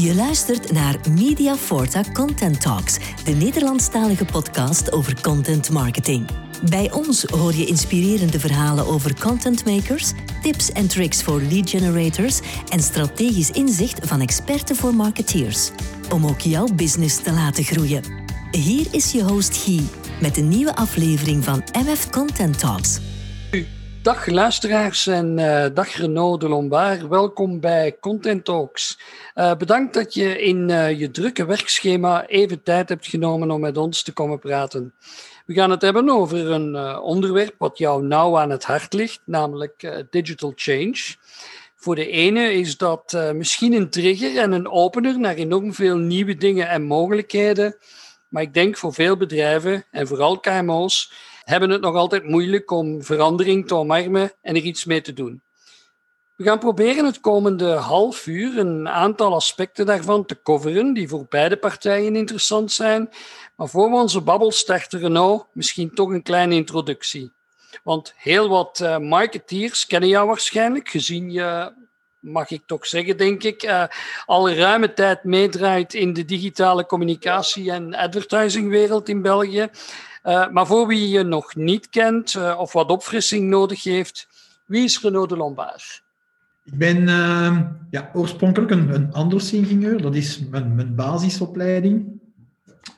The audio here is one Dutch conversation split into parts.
Je luistert naar Media Forta Content Talks, de Nederlandstalige podcast over content marketing. Bij ons hoor je inspirerende verhalen over content makers, tips en tricks voor lead generators en strategisch inzicht van experten voor marketeers. Om ook jouw business te laten groeien. Hier is je host Guy met een nieuwe aflevering van MF Content Talks. Dag luisteraars en uh, dag Renaud de Lombard. Welkom bij Content Talks. Uh, bedankt dat je in uh, je drukke werkschema even tijd hebt genomen om met ons te komen praten. We gaan het hebben over een onderwerp wat jou nauw aan het hart ligt, namelijk digital change. Voor de ene is dat misschien een trigger en een opener naar enorm veel nieuwe dingen en mogelijkheden. Maar ik denk voor veel bedrijven en vooral KMO's hebben het nog altijd moeilijk om verandering te omarmen en er iets mee te doen. We gaan proberen het komende half uur een aantal aspecten daarvan te coveren die voor beide partijen interessant zijn. Maar voor we onze babbel starten, Renaud, misschien toch een kleine introductie. Want heel wat uh, marketeers kennen jou waarschijnlijk, gezien je, mag ik toch zeggen, denk ik, uh, al ruime tijd meedraait in de digitale communicatie- en advertisingwereld in België. Uh, maar voor wie je nog niet kent uh, of wat opfrissing nodig heeft, wie is Renaud de Lombard? Ik ben uh, ja, oorspronkelijk een, een Anders-ingenieur, dat is mijn, mijn basisopleiding.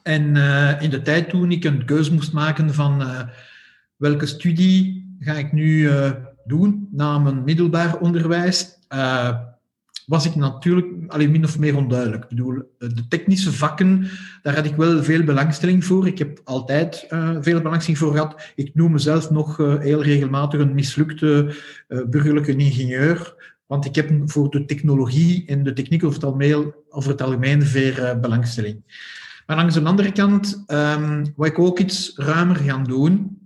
En in de tijd toen ik een keuze moest maken van welke studie ga ik nu doen na mijn middelbaar onderwijs, was ik natuurlijk alleen min of meer onduidelijk. Ik bedoel, de technische vakken, daar had ik wel veel belangstelling voor. Ik heb altijd uh, veel belangstelling voor gehad. Ik noem mezelf nog uh, heel regelmatig een mislukte burgerlijke ingenieur. Want ik heb voor de technologie en de techniek over het algemeen, over veel belangstelling. Maar langs de andere kant um, ik ook iets ruimer gaan doen.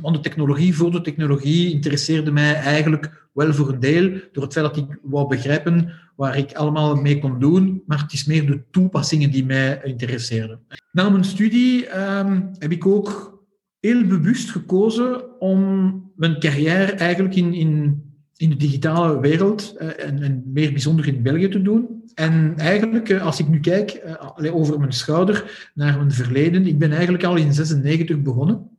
Want de technologie voor de technologie interesseerde mij eigenlijk wel voor een deel door het feit dat ik wou begrijpen waar ik allemaal mee kon doen, maar het is meer de toepassingen die mij interesseerden. Na mijn studie um, heb ik ook heel bewust gekozen om mijn carrière eigenlijk in, in, in de digitale wereld uh, en, en, meer bijzonder in België te doen. En eigenlijk, uh, als ik nu kijk uh, over mijn schouder naar mijn verleden, ik ben eigenlijk al in 96 begonnen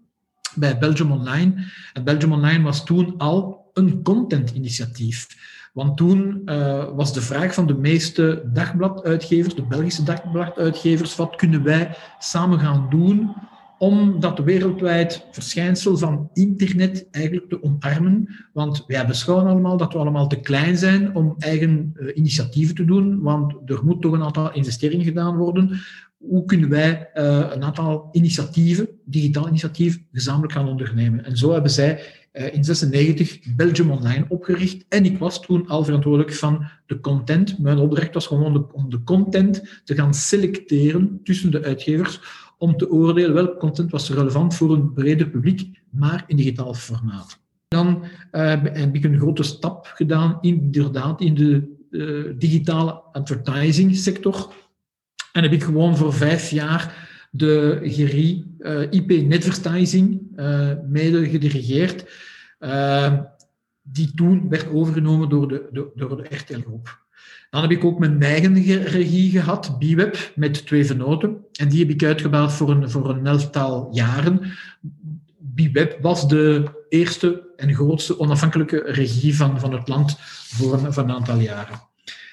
bij Belgium Online. En Belgium Online was toen al een content-initiatief. Want toen uh, was de vraag van de meeste dagbladuitgevers, de Belgische dagbladuitgevers, wat kunnen wij samen gaan doen om dat wereldwijd verschijnsel van internet eigenlijk te omarmen. Want wij beschouwen allemaal dat we allemaal te klein zijn om eigen uh, initiatieven te doen, want er moet toch een aantal investeringen gedaan worden hoe kunnen wij uh, een aantal initiatieven, digitaal initiatieven, gezamenlijk gaan ondernemen. En zo hebben zij uh, in 96 Belgium Online opgericht. En ik was toen al verantwoordelijk van de content. Mijn opdracht was gewoon de, om de content te gaan selecteren tussen de uitgevers, om te oordelen welk content was relevant voor een breder publiek, maar in digitaal formaat. Dan uh, heb ik een grote stap gedaan, inderdaad, in de digitale advertising sector en heb ik gewoon voor vijf jaar de GRI eh, IP Netvertising uh, mede gedirigeerd, uh, die toen werd overgenomen door de, de, door de RTL Groep. Dan heb ik ook mijn eigen regie gehad, BiWeb, met twee venoten. En die heb ik uitgebouwd voor een, voor een elftal jaren. BiWeb was de eerste en grootste onafhankelijke regie van, van het land voor een aantal jaren.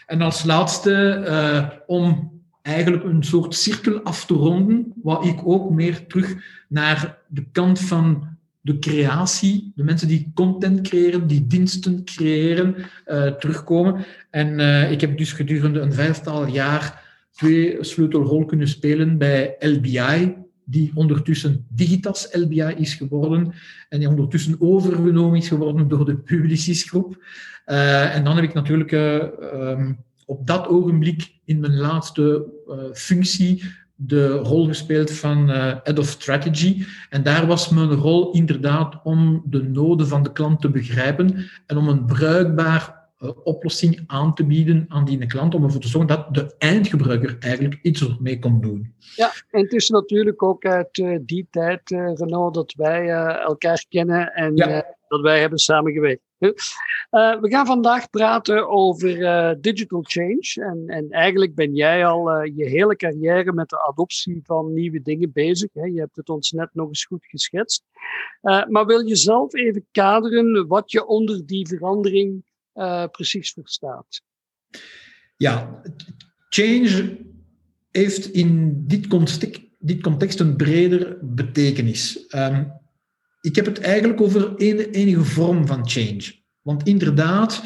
En als laatste, om eigenlijk een soort cirkel af te ronden, waar ik ook meer terug naar de kant van de creatie, de mensen die content creëren, die diensten creëren, uh, terugkomen. En uh, ik heb dus gedurende een vijftal jaar twee sleutelrol kunnen spelen bij LBI, die ondertussen Digitas LBI is geworden en die ondertussen overgenomen is geworden door de Publicis groep. Uh, en dan heb ik natuurlijk um, op dat ogenblik in mijn laatste uh, functie de rol gespeeld van uh, Head of Strategy. En daar was mijn rol inderdaad om de noden van de klant te begrijpen en om een bruikbaar uh, oplossing aan te bieden aan die klant, om ervoor te zorgen dat de eindgebruiker eigenlijk iets ermee kon doen. Ja, en het is natuurlijk ook uit die tijd, Renaud, dat wij elkaar kennen en ja. dat wij hebben samengewerkt. Uh, we gaan vandaag praten over uh, digital change. En, en, eigenlijk ben jij al uh, je hele carrière met de adoptie van nieuwe dingen bezig. Hè? Je hebt het ons net nog eens goed geschetst. maar wil je zelf even kaderen wat je onder die verandering precies verstaat? Ja, change heeft in dit context, dit context een breder betekenis. Um, ik heb het eigenlijk over een, enige vorm van change. Want inderdaad,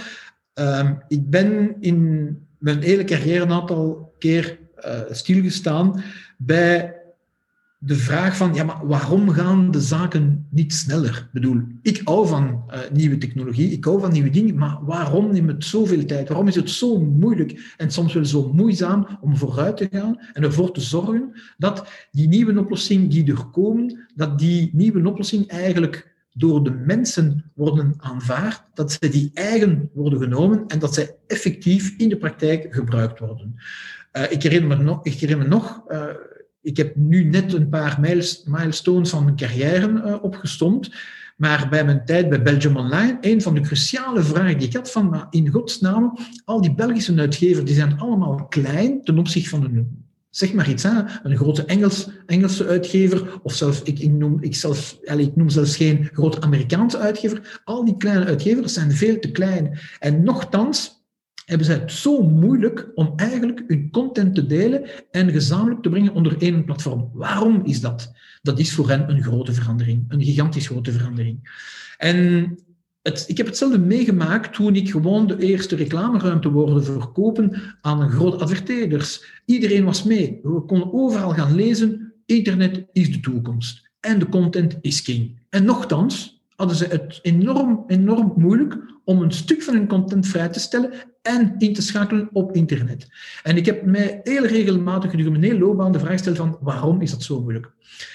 um, ik ben in mijn hele carrière een aantal keer uh, stilgestaan bij de vraag van, ja, maar waarom gaan de zaken niet sneller? Ik bedoel, ik hou van uh, nieuwe technologie, ik hou van nieuwe dingen, maar waarom neemt het zoveel tijd? Waarom is het zo moeilijk en soms wel zo moeizaam om vooruit te gaan en ervoor te zorgen dat die nieuwe oplossingen die er komen, dat die nieuwe oplossingen eigenlijk door de mensen worden aanvaard, dat ze die eigen worden genomen en dat zij effectief in de praktijk gebruikt worden. Uh, ik herinner me nog, ik herinner me nog uh, ik heb nu net een paar milestones van mijn carrière uh, opgestomd. Maar bij mijn tijd bij Belgium Online, een van de cruciale vragen die ik had van, maar in godsnaam, al die Belgische uitgevers, die zijn allemaal klein ten opzichte van een, zeg maar iets, een grote Engels, Engelse uitgever, of zelfs, ik, ik, noem, ik, zelf, ik noem zelfs geen grote Amerikaanse uitgever. Al die kleine uitgevers zijn veel te klein. En nochtans hebben zij het zo moeilijk om eigenlijk hun content te delen en gezamenlijk te brengen onder één platform. Waarom is dat? Dat is voor hen een grote verandering, een gigantisch grote verandering. En het, ik heb hetzelfde meegemaakt toen ik gewoon de eerste reclameruimte wilde verkopen aan grote adverteerders. Iedereen was mee. We konden overal gaan lezen. Internet is de toekomst. En de content is king. En nochtans, hadden ze het enorm, enorm moeilijk om een stuk van hun content vrij te stellen en in te schakelen op internet. En ik heb mij heel regelmatig gedurende mijn loopbaan de vraag gesteld van waarom is dat zo moeilijk?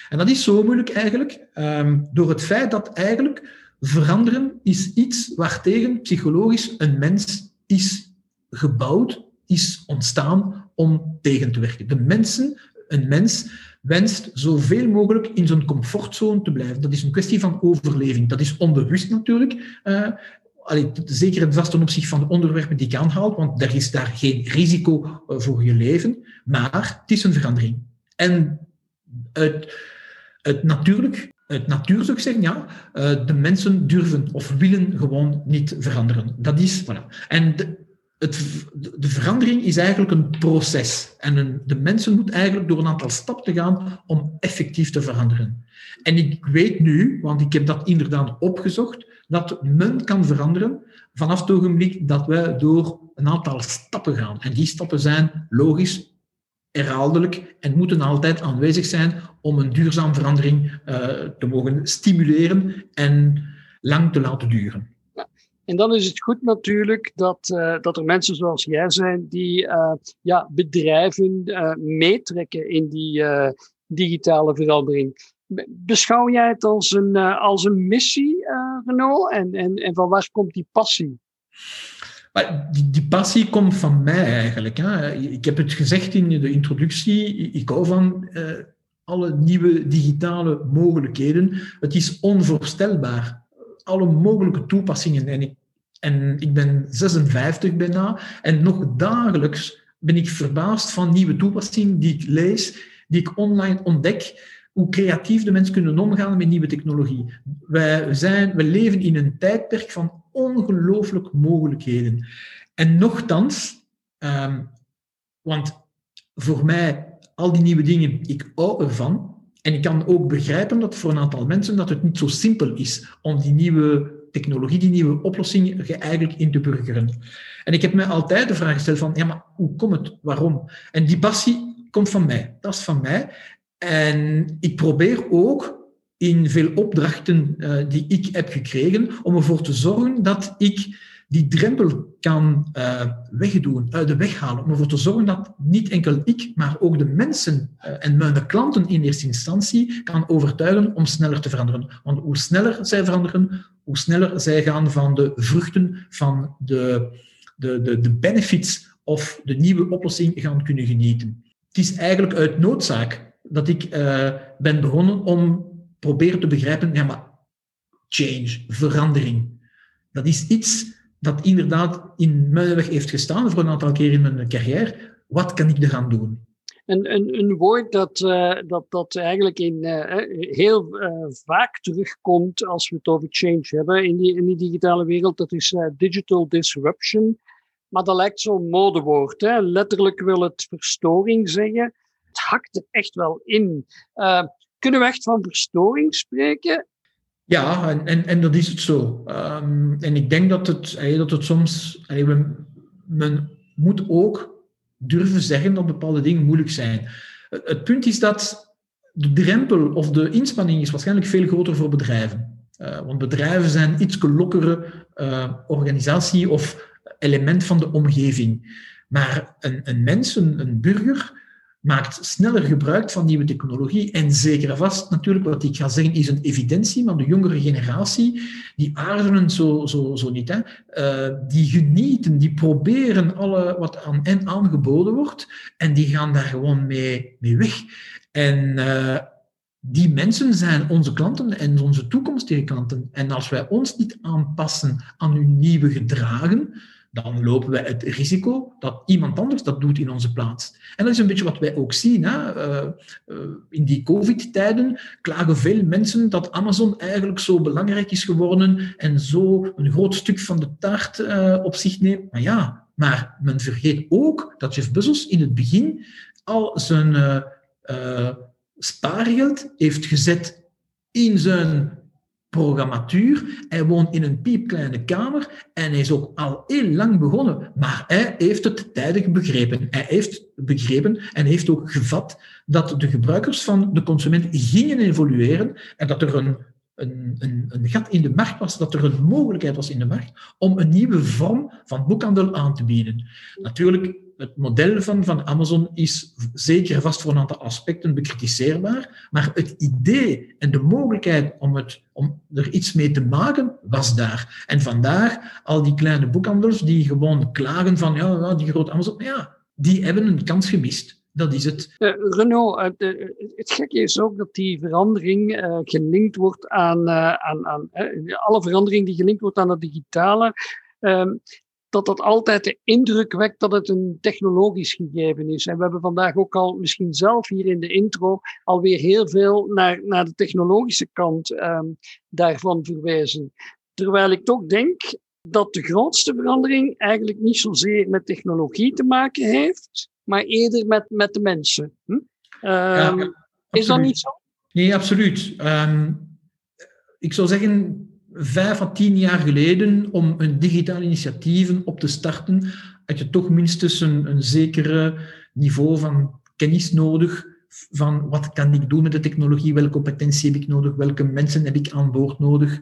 En dat is zo moeilijk eigenlijk um, door het feit dat eigenlijk veranderen is iets waartegen psychologisch een mens is gebouwd, is ontstaan om tegen te werken. De mensen, een mens wenst zoveel mogelijk in zijn comfortzone te blijven. Dat is een kwestie van overleving. Dat is onbewust natuurlijk. Uh, zeker en vast ten opzichte van de onderwerpen die ik aanhaal, want er is daar geen risico uh, voor je leven. Maar het is een verandering. En het natuurlijk het natuur zou ik zeggen, ja, uh, de mensen durven of willen gewoon niet veranderen. Dat is, voilà. En de, het, de verandering is eigenlijk een proces. En een, de mensen moeten eigenlijk door een aantal stappen gaan om effectief te veranderen. En ik weet nu, want ik heb dat inderdaad opgezocht, dat men kan veranderen vanaf het ogenblik dat wij door een aantal stappen gaan. En die stappen zijn logisch, herhaaldelijk en moeten altijd aanwezig zijn om een duurzame verandering uh, te mogen stimuleren en lang te laten duren. En dan is het goed natuurlijk dat, uh, dat er mensen zoals jij zijn die uh, ja, bedrijven uh, meetrekken in die digitale verandering. Beschouw jij het als een, als een missie, Renault? En, en, en van waar komt die passie? Maar die, die, passie komt van mij eigenlijk. Hè. Ik heb het gezegd in de introductie. Ik hou van alle nieuwe digitale mogelijkheden. Het is onvoorstelbaar alle mogelijke toepassingen. En ik, en ik ben 56 bijna. En nog dagelijks ben ik verbaasd van nieuwe toepassingen die ik lees, die ik online ontdek. Hoe creatief de mensen kunnen omgaan met nieuwe technologie. Wij, zijn, we leven in een tijdperk van ongelooflijk mogelijkheden. En nochtans, um, want voor mij, al die nieuwe dingen, ik hou ervan. En ik kan ook begrijpen dat voor een aantal mensen dat het niet zo simpel is om die nieuwe technologie, die nieuwe oplossing eigenlijk in te burgeren. En ik heb mij altijd de vraag gesteld van, ja, maar hoe komt het? Waarom? En die passie komt van mij. Dat is van mij. En ik probeer ook in veel opdrachten uh, die ik heb gekregen, om ervoor te zorgen dat ik die drempel kan uh, wegdoen, uit de weg halen. Om ervoor te zorgen dat niet enkel ik, maar ook de mensen uh, en mijn klanten in eerste instantie kan overtuigen om sneller te veranderen. Want hoe sneller zij veranderen, hoe sneller zij gaan van de vruchten van de, de, de, de benefits of de nieuwe oplossing gaan kunnen genieten. Het is eigenlijk uit noodzaak dat ik uh, ben begonnen om proberen te begrijpen, ja maar change, verandering dat is iets dat inderdaad in mijn heeft gestaan voor een aantal keer in mijn carrière. Wat kan ik eraan doen? Een, een, een woord dat, uh, dat, dat eigenlijk in, uh, heel uh, vaak terugkomt als we het over change hebben in die, in die digitale wereld, dat is digital disruption. Maar dat lijkt zo'n modewoord. Hè? Letterlijk wil het verstoring zeggen. Het hakt er echt wel in. kunnen we echt van verstoring spreken? Ja, en, en, en dat is het zo. Um, en ik denk dat het, dat het soms... Men moet ook durven zeggen dat bepaalde dingen moeilijk zijn. Het punt is dat de drempel of de inspanning is waarschijnlijk veel groter voor bedrijven. Uh, want bedrijven zijn iets lokkere uh, organisatie of element van de omgeving. Maar een, een mens, een, een burger, maakt sneller gebruik van nieuwe technologie. En zeker vast, natuurlijk, wat ik ga zeggen, is een evidentie, maar de jongere generatie, die aarzelen zo, zo, zo niet. Hè. Uh, die genieten, die proberen alle wat aan hen aangeboden wordt, en die gaan daar gewoon mee, mee weg. En uh, die mensen zijn onze klanten en onze toekomstige klanten. En als wij ons niet aanpassen aan hun nieuwe gedragen, dan lopen wij het risico dat iemand anders dat doet in onze plaats. En dat is een beetje wat wij ook zien. Hè. Uh, uh, in die COVID-tijden klagen veel mensen dat Amazon eigenlijk zo belangrijk is geworden en zo een groot stuk van de taart uh, op zich neemt. Maar ja, maar men vergeet ook dat Jeff Bezos in het begin al zijn spaargeld heeft gezet in zijn programmatuur. Hij woont in een piepkleine kamer en hij is ook al heel lang begonnen. Maar hij heeft het tijdig begrepen. Hij heeft begrepen en heeft ook gevat dat de gebruikers van de consument gingen evolueren en dat er een, een, een, een gat in de markt was, dat er een mogelijkheid was in de markt om een nieuwe vorm van boekhandel aan te bieden. Natuurlijk het model van, van Amazon is zeker vast voor een aantal aspecten bekritiseerbaar, maar het idee en de mogelijkheid om, het, om er iets mee te maken, was daar. En vandaar al die kleine boekhandels die gewoon klagen van, ja, die grote Amazon, ja, die hebben een kans gemist. Dat is het. Uh, het gekke is ook dat die verandering uh, gelinkt wordt aan, aan, aan alle verandering die gelinkt wordt aan het digitale. Ehm, dat dat altijd de indruk wekt dat het een technologisch gegeven is. En we hebben vandaag ook al, misschien zelf hier in de intro, alweer heel veel naar, naar de technologische kant um, daarvan verwijzen. Terwijl ik toch denk dat de grootste verandering eigenlijk niet zozeer met technologie te maken heeft, maar eerder met, met de mensen. Hm? Um, ja, is dat niet zo? Nee, absoluut. Um, ik zou zeggen, vijf à tien jaar geleden om een digitaal initiatieven op te starten, had je toch minstens een, een zekere niveau van kennis nodig van wat kan ik doen met de technologie, welke competentie heb ik nodig, welke mensen heb ik aan boord nodig.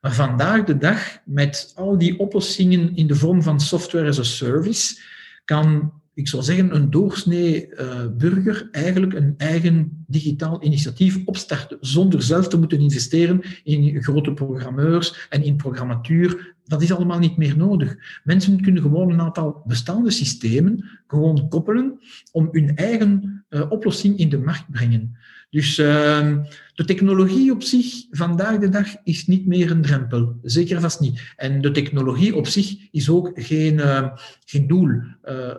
Maar vandaag de dag, met al die oplossingen in de vorm van software as a service, kan ik zou zeggen, een doorsnee uh, burger eigenlijk een eigen digitaal initiatief opstarten zonder zelf te moeten investeren in grote programmeurs en in programmatuur. Dat is allemaal niet meer nodig. Mensen kunnen gewoon een aantal bestaande systemen gewoon koppelen om hun eigen uh, oplossing in de markt brengen. Dus uh, de technologie op zich vandaag de dag is niet meer een drempel. Zeker vast niet. En de technologie op zich is ook geen, uh, geen doel. Uh,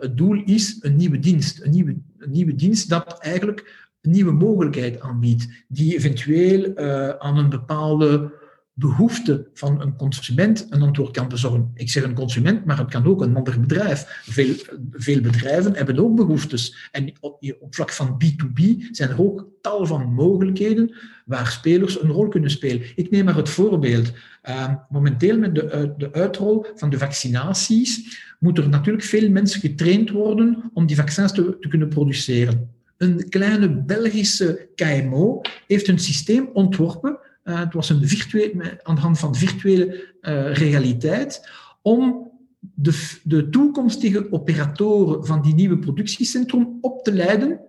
het doel is een nieuwe dienst. Een nieuwe, een nieuwe dienst dat eigenlijk een nieuwe mogelijkheid aanbiedt, die eventueel uh, aan een bepaalde behoefte van een consument een antwoord kan bezorgen. Ik zeg een consument, maar het kan ook een ander bedrijf. Veel, veel bedrijven hebben ook behoeftes. En op, op vlak van B2B zijn er ook tal van mogelijkheden waar spelers een rol kunnen spelen. Ik neem maar het voorbeeld. Uh, momenteel met de, de uitrol van de vaccinaties moeten er natuurlijk veel mensen getraind worden om die vaccins te kunnen produceren. Een kleine Belgische KMO heeft een systeem ontworpen uh, het was een virtuele, aan de hand van virtuele uh, realiteit, om de, de toekomstige operatoren van die nieuwe productiecentrum op te leiden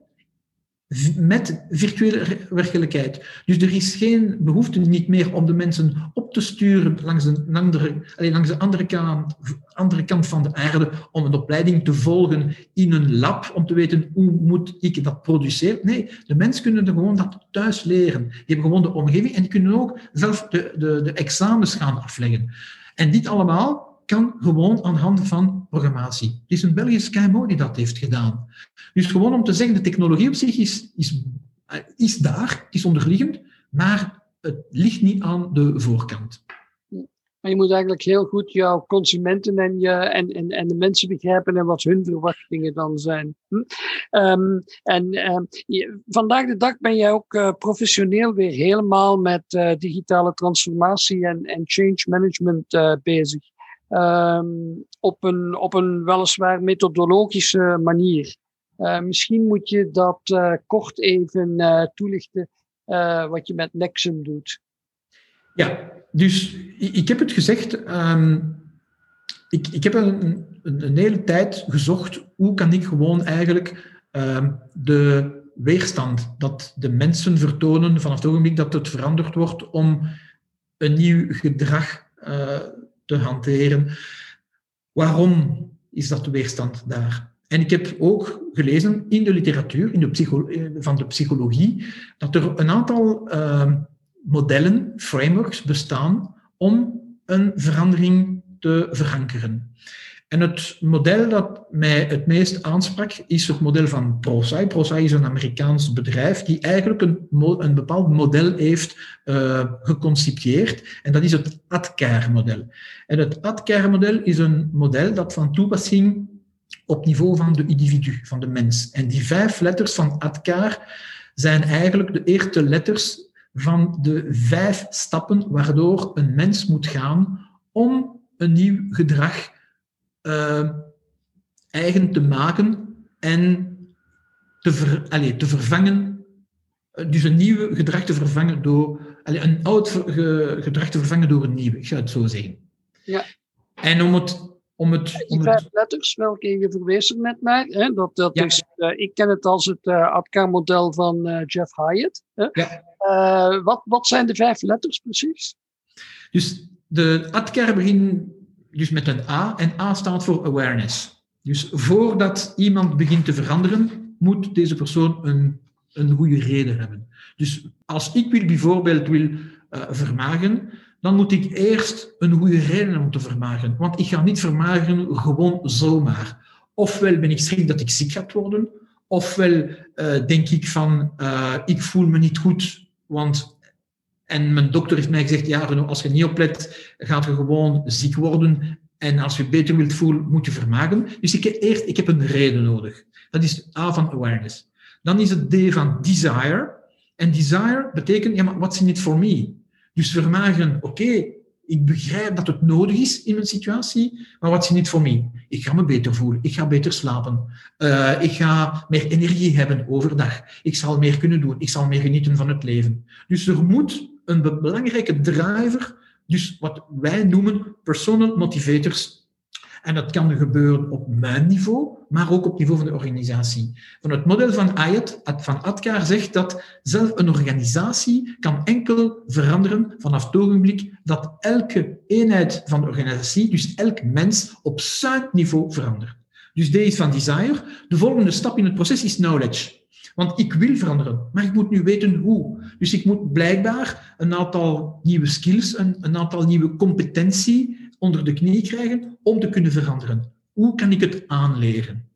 met virtuele werkelijkheid. Dus er is geen behoefte niet meer om de mensen op te sturen langs, een andere, langs de andere kant, andere kant van de aarde om een opleiding te volgen in een lab om te weten hoe moet ik dat produceren. Nee, de mensen kunnen er gewoon dat thuis leren. Die hebben gewoon de omgeving en die kunnen ook zelf de, de, de examens gaan afleggen. En dit allemaal kan gewoon aan de hand van programmatie. Het is een Belgische KMO die dat heeft gedaan. Dus gewoon om te zeggen, de technologie op zich is, is, is daar, is onderliggend, maar het ligt niet aan de voorkant. Maar je moet eigenlijk heel goed jouw consumenten en, je, en, en, en de mensen begrijpen en wat hun verwachtingen dan zijn. Hm? Um, en je, vandaag de dag ben jij ook uh, professioneel weer helemaal met uh, digitale transformatie en, en change management uh, bezig. Um, op, een, op een weliswaar methodologische manier. misschien moet je dat kort even toelichten wat je met Nexum doet. Ja, dus ik heb het gezegd. Um, ik, ik heb een, een, hele tijd gezocht hoe kan ik gewoon eigenlijk um, de weerstand dat de mensen vertonen vanaf het ogenblik dat het veranderd wordt om een nieuw gedrag te hanteren. Waarom is dat de weerstand daar? En ik heb ook gelezen in de literatuur in de psycho van de psychologie dat er een aantal uh, modellen, frameworks bestaan om een verandering te verankeren. En het model dat mij het meest aansprak is het model van ProSci. ProSci is een Amerikaans bedrijf die eigenlijk een, een bepaald model heeft uh. En dat is het ADCAR-model. En het ADCAR-model is een model dat van toepassing op niveau van de individu, van de mens. En die vijf letters van ADCAR zijn eigenlijk de eerste letters van de vijf stappen waardoor een mens moet gaan om een nieuw gedrag uh, eigen te maken en te, ver, allez, te vervangen, dus een nieuw gedrag te vervangen door, allez, een oud gedrag te vervangen door een nieuw, ik ga het zo zeggen. Ja. En om het om het, om vijf het... letters, welke je verwees er net naar. Hè? Dat, dat ja. is, uh, ik ken het als het uh, ADKAR-model van uh, Jeff Hyatt. Hè? Ja. wat, wat zijn de vijf letters precies? Dus de ADKAR begint dus met een A en A staat voor awareness. Dus voordat iemand begint te veranderen, moet deze persoon een, een goede reden hebben. Dus als ik wil bijvoorbeeld wil vermagen, dan moet ik eerst een goede reden hebben om te vermageren. Want ik ga niet vermageren gewoon zomaar. Ofwel ben ik schrik dat ik ziek ga worden, ofwel uh, denk ik van, uh, ik voel me niet goed, want... En mijn dokter heeft mij gezegd, ja als je niet oplet, gaat je gewoon ziek worden. En als je beter wilt voelen, moet je vermagen. Dus ik heb eerst ik heb een reden nodig. Dat is A van awareness. Dan is het D van desire. En desire betekent, ja, maar what's in it for me? Dus vermageren, oké, ik begrijp dat het nodig is in mijn situatie, maar wat is niet voor mij? Ik ga me beter voelen, ik ga beter slapen, uh, ik ga meer energie hebben overdag, ik zal meer kunnen doen, ik zal meer genieten van het leven. Dus er moet een belangrijke driver, dus wat wij noemen personal motivators, en dat kan gebeuren op mijn niveau, maar ook op niveau van de organisatie. Van het model van Ayat, van Adkar, zegt dat zelf een organisatie kan enkel veranderen vanaf het ogenblik dat elke eenheid van de organisatie, dus elk mens, op zijn niveau verandert. Dus deze van desire. De volgende stap in het proces is knowledge. Want ik wil veranderen, maar ik moet nu weten hoe. Dus ik moet blijkbaar een aantal nieuwe skills, een, een aantal nieuwe competentie onder de knie krijgen om te kunnen veranderen. Hoe kan ik het aanleren?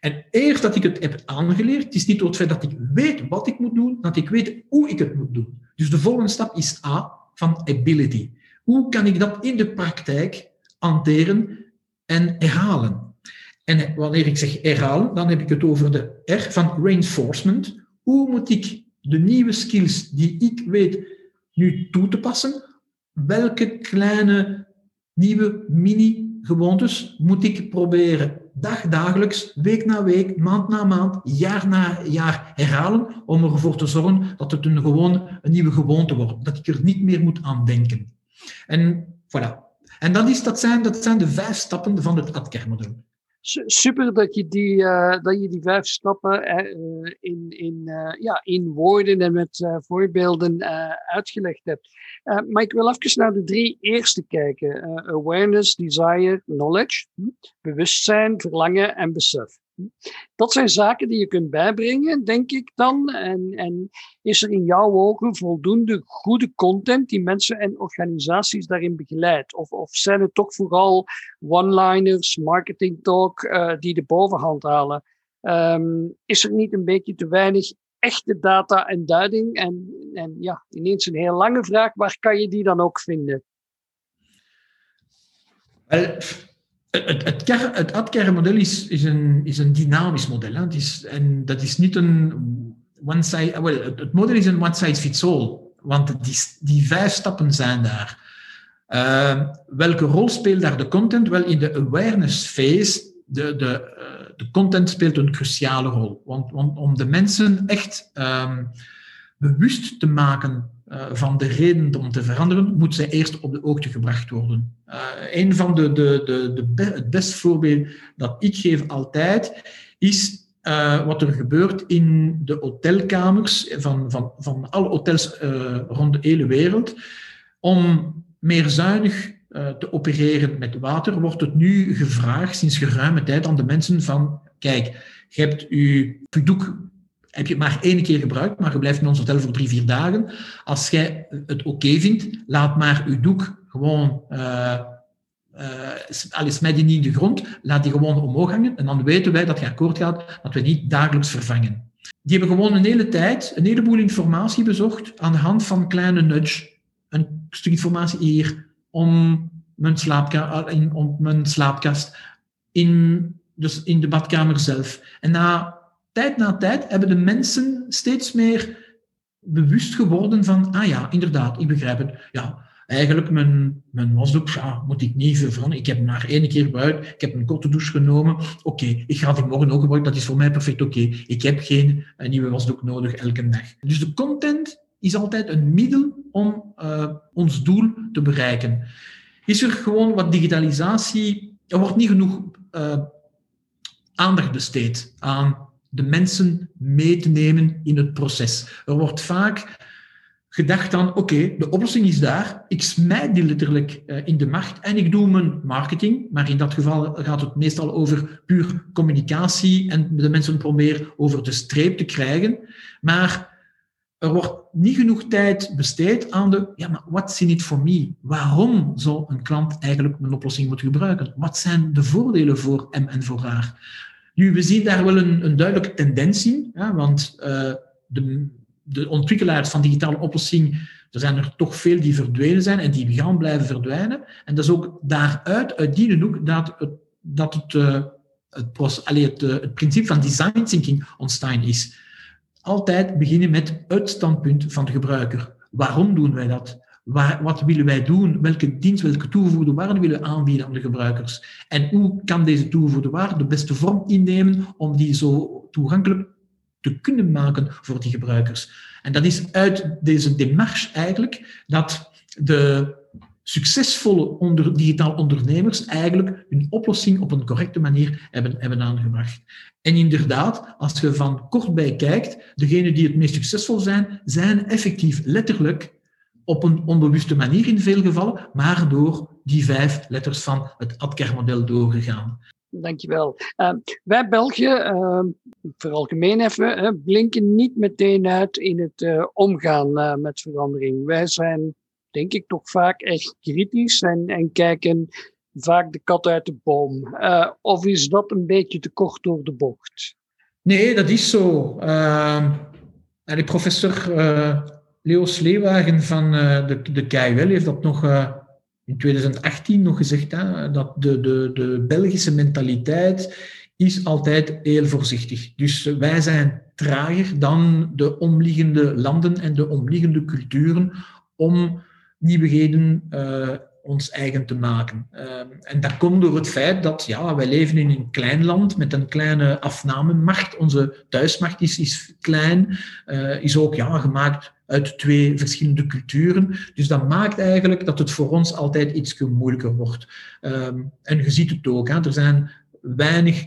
En eerst dat ik het heb aangeleerd, is niet door het feit dat ik weet wat ik moet doen, dat ik weet hoe ik het moet doen. Dus de volgende stap is A van ability. Hoe kan ik dat in de praktijk hanteren en herhalen? En wanneer ik zeg herhalen, dan heb ik het over de R van reinforcement. Hoe moet ik de nieuwe skills die ik weet nu toe te passen? Welke kleine nieuwe mini-gewoontes moet ik proberen dag dagelijks, week na week, maand na maand, jaar na jaar herhalen om ervoor te zorgen dat het een, nieuwe gewoonte wordt. Dat ik er niet meer moet aan denken. En voilà. En dat, is, dat, zijn, dat zijn de vijf stappen van het ADKER-model super dat je die, uh, dat je die vijf stappen uh, in, in, uh, ja, in woorden en met voorbeelden uitgelegd hebt. maar ik wil even naar de drie eerste kijken. awareness, desire, knowledge. Hm? Bewustzijn, verlangen en besef. Dat zijn zaken die je kunt bijbrengen, denk ik dan. En, en is er in jouw ogen voldoende goede content die mensen en organisaties daarin begeleidt? Of, of zijn het toch vooral one-liners, marketing talk uh, die de bovenhand halen? Um, is er niet een beetje te weinig echte data en duiding? En, en ja, ineens een heel lange vraag, waar kan je die dan ook vinden? Wel, het, het, het AdCare-model is, is, een, is een dynamisch model. Hè. Het is, en dat is niet een one size... Well, het, model is een one size fits all. Want die, vijf stappen zijn daar. Uh, welke rol speelt daar de content? Wel, in de awareness phase, de, de, uh, de content speelt een cruciale rol. Want, om de mensen echt um, bewust te maken van de reden om te veranderen, moet zij eerst op de hoogte gebracht worden. Uh, een van de, de, de, de het beste voorbeeld dat ik geef altijd, is uh, wat er gebeurt in de hotelkamers van, van, van alle hotels rond de hele wereld. Om meer zuinig te opereren met water, wordt het nu gevraagd sinds geruime tijd aan de mensen van, kijk, je hebt je doek heb je het maar één keer gebruikt, maar je blijft in ons hotel voor drie, vier dagen. Als jij het oké vindt, laat maar je doek gewoon... Uh, uh, smijt die niet in de grond, laat die gewoon omhoog hangen. En dan weten wij dat je akkoord gaat dat we niet dagelijks vervangen. Die hebben gewoon een hele tijd een heleboel informatie bezocht aan de hand van kleine nudge. Een stuk informatie hier om mijn, om mijn slaapkast, in, dus in de badkamer zelf. En na tijd na tijd hebben de mensen steeds meer bewust geworden van, ah ja, inderdaad, ik begrijp het. Ja, eigenlijk mijn, mijn wasdoek ja, moet ik niet veranderen. Ik heb maar één keer gebruikt, ik heb een korte douche genomen. Oké, ik ga die morgen ook gebruiken, dat is voor mij perfect oké. Ik heb geen uh, nieuwe wasdoek nodig elke dag. Dus de content is altijd een middel om uh, ons doel te bereiken. Is er gewoon wat digitalisatie, er wordt niet genoeg uh, aandacht besteed aan de mensen mee te nemen in het proces. Er wordt vaak gedacht aan, oké, de oplossing is daar, ik smijt die letterlijk uh, in de markt en ik doe mijn marketing, maar in dat geval gaat het meestal over puur communicatie en de mensen proberen over de streep te krijgen. Maar er wordt niet genoeg tijd besteed aan de, ja, maar what's in it for me? Waarom zou een klant eigenlijk mijn oplossing moeten gebruiken? Wat zijn de voordelen voor hem en voor haar? Nu, we zien daar wel een, een duidelijke tendens in, ja, want uh, de, de ontwikkelaars van digitale oplossingen, er zijn er toch veel die verdwenen zijn en die gaan blijven verdwijnen. En dat is ook daaruit, uit die hoek, dat het, dat het, uh, het, het, uh, het principe van design thinking ontstaan is. Altijd beginnen met het standpunt van de gebruiker. Waarom doen wij dat? Waar, wat willen wij doen? Welke dienst, welke toegevoegde waarde willen we aanbieden aan de gebruikers? En hoe kan deze toegevoegde waarde de beste vorm innemen om die zo toegankelijk te kunnen maken voor die gebruikers? En dat is uit deze demarche eigenlijk dat de succesvolle onder, digitaal ondernemers eigenlijk hun oplossing op een correcte manier hebben, hebben aangebracht. En inderdaad, als je van kort bij kijkt, degenen die het meest succesvol zijn, zijn effectief letterlijk op een onbewuste manier in veel gevallen, maar door die vijf letters van het ADKER-model doorgegaan. Dankjewel. Uh, wij België, uh, voor algemeen even, uh, blinken niet meteen uit in het uh, omgaan uh, met verandering. Wij zijn, denk ik, toch vaak echt kritisch en, en kijken vaak de kat uit de boom. Uh, of is dat een beetje te kort door de bocht? Nee, dat is zo. De professor Leo Sleewagen van uh, de, de KUL heeft dat nog uh, in 2018 nog gezegd, hè, dat de, de, de Belgische mentaliteit is altijd heel voorzichtig. Dus wij zijn trager dan de omliggende landen en de omliggende culturen om nieuwigheden uh, ons eigen te maken. En dat komt door het feit dat ja, wij leven in een klein land met een kleine afnamemacht. Onze thuismacht is, is klein, is ook ja, gemaakt uit twee verschillende culturen. Dus dat maakt eigenlijk dat het voor ons altijd iets moeilijker wordt. Um, en je ziet het ook, hè, er zijn weinig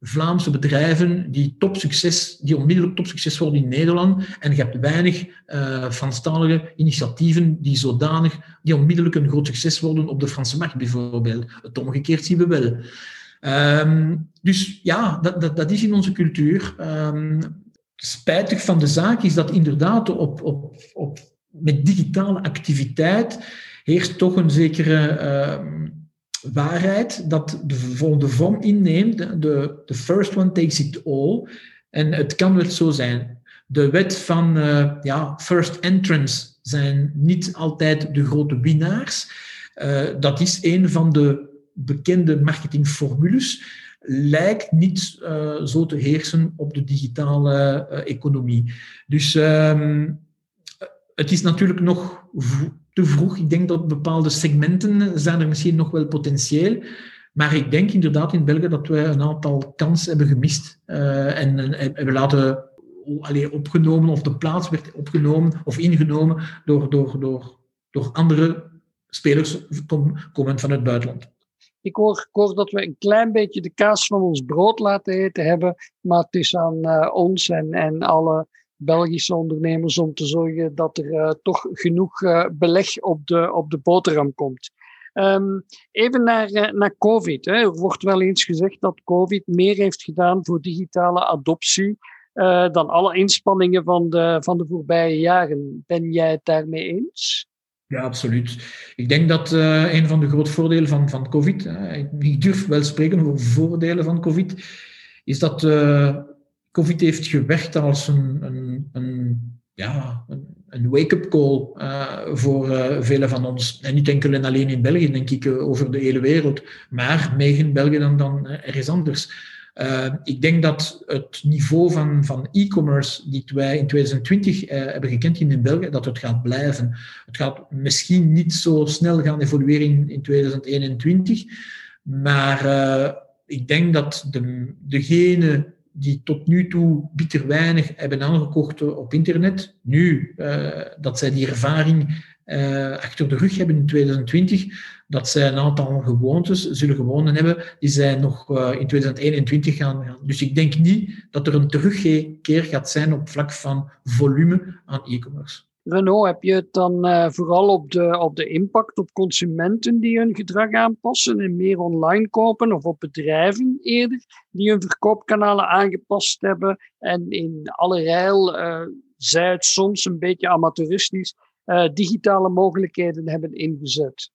Vlaamse bedrijven die topsucces, die onmiddellijk topsucces worden in Nederland. En je hebt weinig uh, Franstalige initiatieven die zodanig, die onmiddellijk een groot succes worden op de Franse markt bijvoorbeeld. Het omgekeerd zien we wel. Ehm, dus ja, dat, dat, dat is in onze cultuur. Um, spijtig van de zaak is dat inderdaad op, op, op, met digitale activiteit heerst toch een zekere uh, waarheid dat de volgende vorm inneemt. De, de first one takes it all. En het kan wel zo zijn. De wet van uh, ja, first entrance zijn niet altijd de grote winnaars. Uh, dat is een van de bekende marketingformules lijkt niet uh, zo te heersen op de digitale uh, economie. Dus um, het is natuurlijk nog te vroeg. Ik denk dat bepaalde segmenten zijn er misschien nog wel potentieel. Maar ik denk inderdaad in België dat wij een aantal kansen hebben gemist uh, en, en hebben laten allee, opgenomen, of de plaats werd opgenomen of ingenomen door, door, door, door andere spelers komend van het buitenland. Ik hoor, ik hoor, dat we een klein beetje de kaas van ons brood laten eten hebben, maar het is aan uh, ons en, en alle Belgische ondernemers om te zorgen dat er uh, toch genoeg uh, beleg op de, op de boterham komt. Um, even naar, naar COVID. Hè. Er wordt wel eens gezegd dat COVID meer heeft gedaan voor digitale adoptie dan alle inspanningen van de, van de voorbije jaren. Ben jij het daarmee eens? Ja, absoluut. Ik denk dat uh, een van de grote voordelen van, van COVID, uh, ik durf wel spreken over voordelen van COVID, is dat uh, COVID heeft gewerkt als een, een, een ja, een, wake-up call voor velen van ons. En niet enkel en alleen in België, denk ik, over de hele wereld, maar meer in België dan, dan ergens anders. Uh, ik denk dat het niveau van, van e-commerce die wij in 2020 uh, eh, hebben gekend in België, dat het gaat blijven. Het gaat misschien niet zo snel gaan evolueren in, in 2021, maar uh, ik denk dat de, degene die tot nu toe bitter weinig hebben aangekocht op internet, nu dat zij die ervaring achter de rug hebben in 2020, dat zij een aantal gewoontes zullen gewonnen hebben die zij nog uh, in 2021 gaan, gaan. Dus ik denk niet dat er een terugkeer gaat zijn op vlak van volume aan e-commerce. Renault, heb je het dan uh, vooral op de, op de impact op consumenten die hun gedrag aanpassen en meer online kopen, of op bedrijven eerder die hun verkoopkanalen aangepast hebben en in alle rijl, uh, zij het soms een beetje amateuristisch, digitale mogelijkheden hebben ingezet?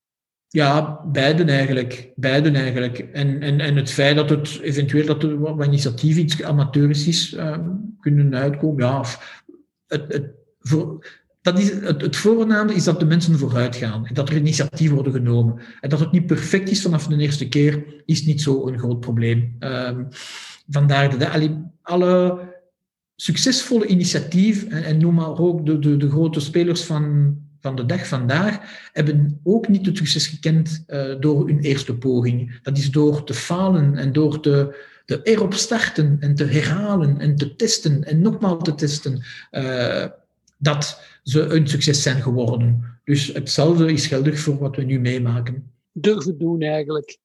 Ja, beiden eigenlijk. Beiden eigenlijk. En, en, en het feit dat het eventueel dat er initiatief iets amateuristisch uh, kunnen uitkomen, ja, het, het, voor, dat is, het, het voornaamste is dat de mensen vooruit gaan en dat er initiatieven worden genomen. En dat het niet perfect is vanaf de eerste keer, is niet zo een groot probleem. Um, vandaar dat alle, alle succesvolle initiatieven, en, en noem maar ook de, de, de grote spelers van van de dag vandaag hebben ook niet het succes gekend uh, door hun eerste poging. Dat is door te falen en door te, te erop starten en te herhalen en te testen en nogmaals te testen, uh, dat ze een succes zijn geworden. Dus hetzelfde is geldig voor wat we nu meemaken. Durven doen eigenlijk.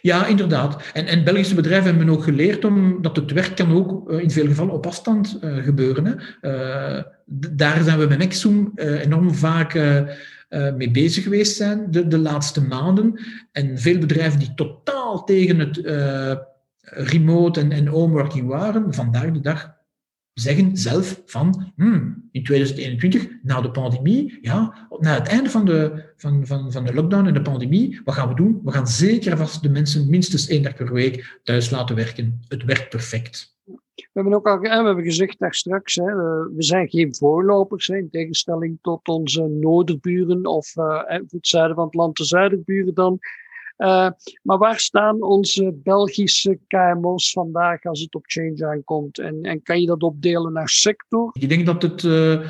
Ja, inderdaad. En, en Belgische bedrijven hebben ook geleerd om, dat het werk kan ook uh, in veel gevallen op afstand uh, gebeuren. Hè. Uh, daar zijn we met Nexum enorm vaak mee bezig geweest zijn de, de laatste maanden. En veel bedrijven die totaal tegen het remote en, en homeworking waren, vandaag de dag zeggen zelf van hmm, in 2021, na de pandemie, ja, na het einde van de, van, van, van de lockdown en de pandemie, wat gaan we doen? We gaan zeker vast de mensen minstens één dag per week thuis laten werken. Het werkt perfect. We hebben ook al we hebben gezegd daar straks, hè, we zijn geen voorlopers, in tegenstelling tot onze noorderburen of uh, het zuiden van het land de zuiderburen dan. Uh, maar waar staan onze Belgische KMO's vandaag als het op change aankomt? En, en kan je dat opdelen naar sector? Ik denk dat het uh,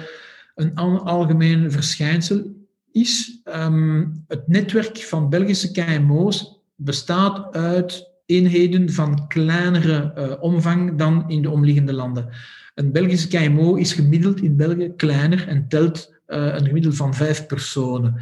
een algemeen verschijnsel is. Um, het netwerk van Belgische KMO's bestaat uit eenheden van kleinere uh, omvang dan in de omliggende landen. Een Belgische KMO is gemiddeld in België kleiner en telt een gemiddelde van vijf personen.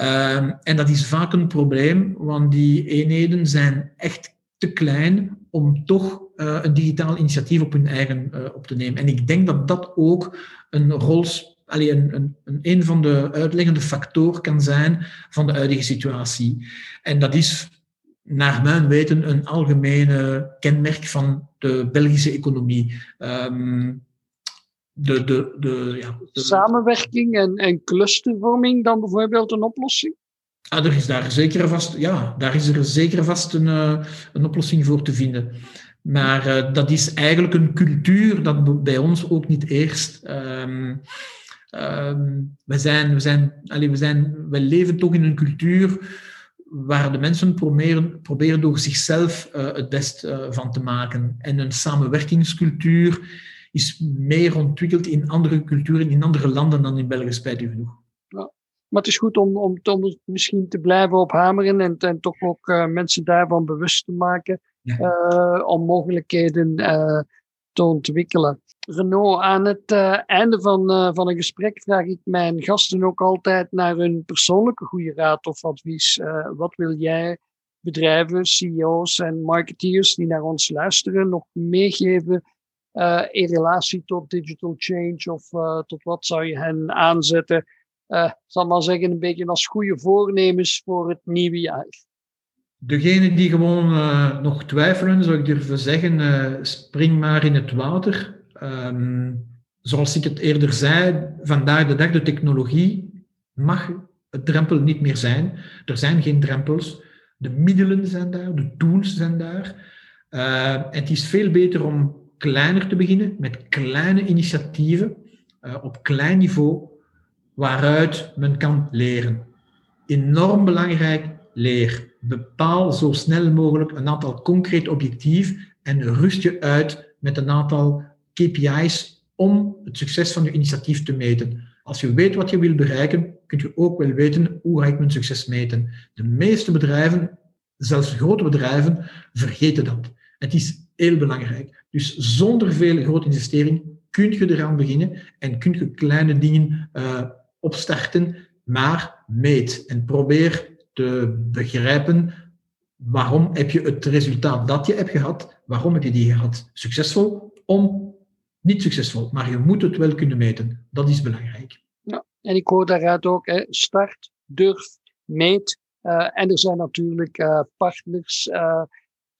Um, en dat is vaak een probleem, want die eenheden zijn echt te klein om toch uh, een digitaal initiatief op hun eigen uh, op te nemen. En ik denk dat dat ook een rol, allee, een, een, een, een van de uitleggende factoren kan zijn van de huidige situatie. En dat is naar mijn weten een algemene kenmerk van de Belgische economie. Ehm, de, de, de, ja, Samenwerking en, en clustervorming dan bijvoorbeeld een oplossing? Ah, er is daar zeker vast, ja, daar is er zeker vast een, uh, een oplossing voor te vinden. Maar uh, dat is eigenlijk een cultuur dat bij ons ook niet eerst. Um, um, we, zijn, we, zijn, allez, we, zijn, we leven toch in een cultuur waar de mensen proberen, proberen door zichzelf uh, het best van te maken. En een samenwerkingscultuur is meer ontwikkeld in andere culturen, in andere landen dan in België, spijtig genoeg. Ja. Maar het is goed om, om, om misschien te blijven ophameren en, en toch ook uh, mensen daarvan bewust te maken ja. uh, om mogelijkheden uh, te ontwikkelen. Renault, aan het einde van, van een gesprek vraag ik mijn gasten ook altijd naar hun persoonlijke goede raad of advies. wat wil jij bedrijven, CEO's en marketeers die naar ons luisteren nog meegeven uh, in relatie tot digital change of uh, tot wat zou je hen aanzetten? Uh, zal maar zeggen, een beetje als goede voornemens voor het nieuwe jaar. Degene die gewoon nog twijfelen, zou ik durven zeggen, spring maar in het water. Um, zoals ik het eerder zei, vandaag de dag de technologie mag het drempel niet meer zijn. Er zijn geen drempels. De middelen zijn daar, de tools zijn daar. het is veel beter om kleiner te beginnen, met kleine initiatieven uh, op klein niveau, waaruit men kan leren. Enorm belangrijk, leer. Bepaal zo snel mogelijk een aantal concreet objectief en rust je uit met een aantal KPI's om het succes van je initiatief te meten. Als je weet wat je wil bereiken, kun je ook wel weten hoe ga ik mijn succes meten. De meeste bedrijven, zelfs grote bedrijven, vergeten dat. Het is heel belangrijk. Dus zonder veel grote investering kun je eraan beginnen en kun je kleine dingen uh, opstarten, maar meet en probeer te begrijpen waarom heb je het resultaat dat je hebt gehad, waarom heb je die gehad? Succesvol, om niet succesvol, maar je moet het wel kunnen meten. Dat is belangrijk. Ja, en ik hoor daaruit ook, hè, start, durf, meet. Uh, en er zijn natuurlijk uh, partners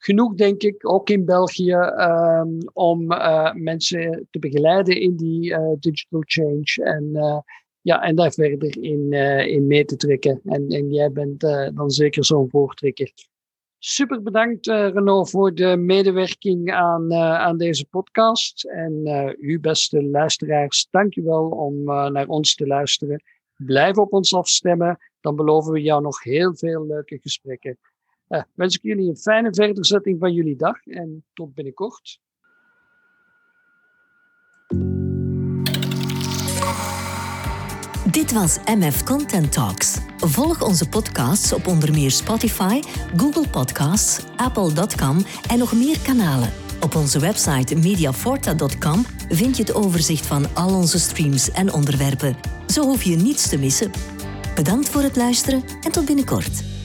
genoeg, denk ik, ook in België, um, om uh, mensen te begeleiden in die uh, digital change. En, uh, ja, en daar verder in, in mee te trekken. En, en jij bent dan zeker zo'n voortrekker. Super bedankt, Renaud, voor de medewerking aan, aan deze podcast. En u, beste luisteraars, dank u wel om naar ons te luisteren. Blijf op ons afstemmen, dan beloven we jou nog heel veel leuke gesprekken. Uh, wens ik jullie een fijne verderzetting van jullie dag en tot binnenkort. Dit was MF Content Talks. Volg onze podcasts op onder meer Spotify, Google Podcasts, Apple.com en nog meer kanalen. Op onze website mediaforta.com vind je het overzicht van al onze streams en onderwerpen. Zo hoef je niets te missen. Bedankt voor het luisteren en tot binnenkort.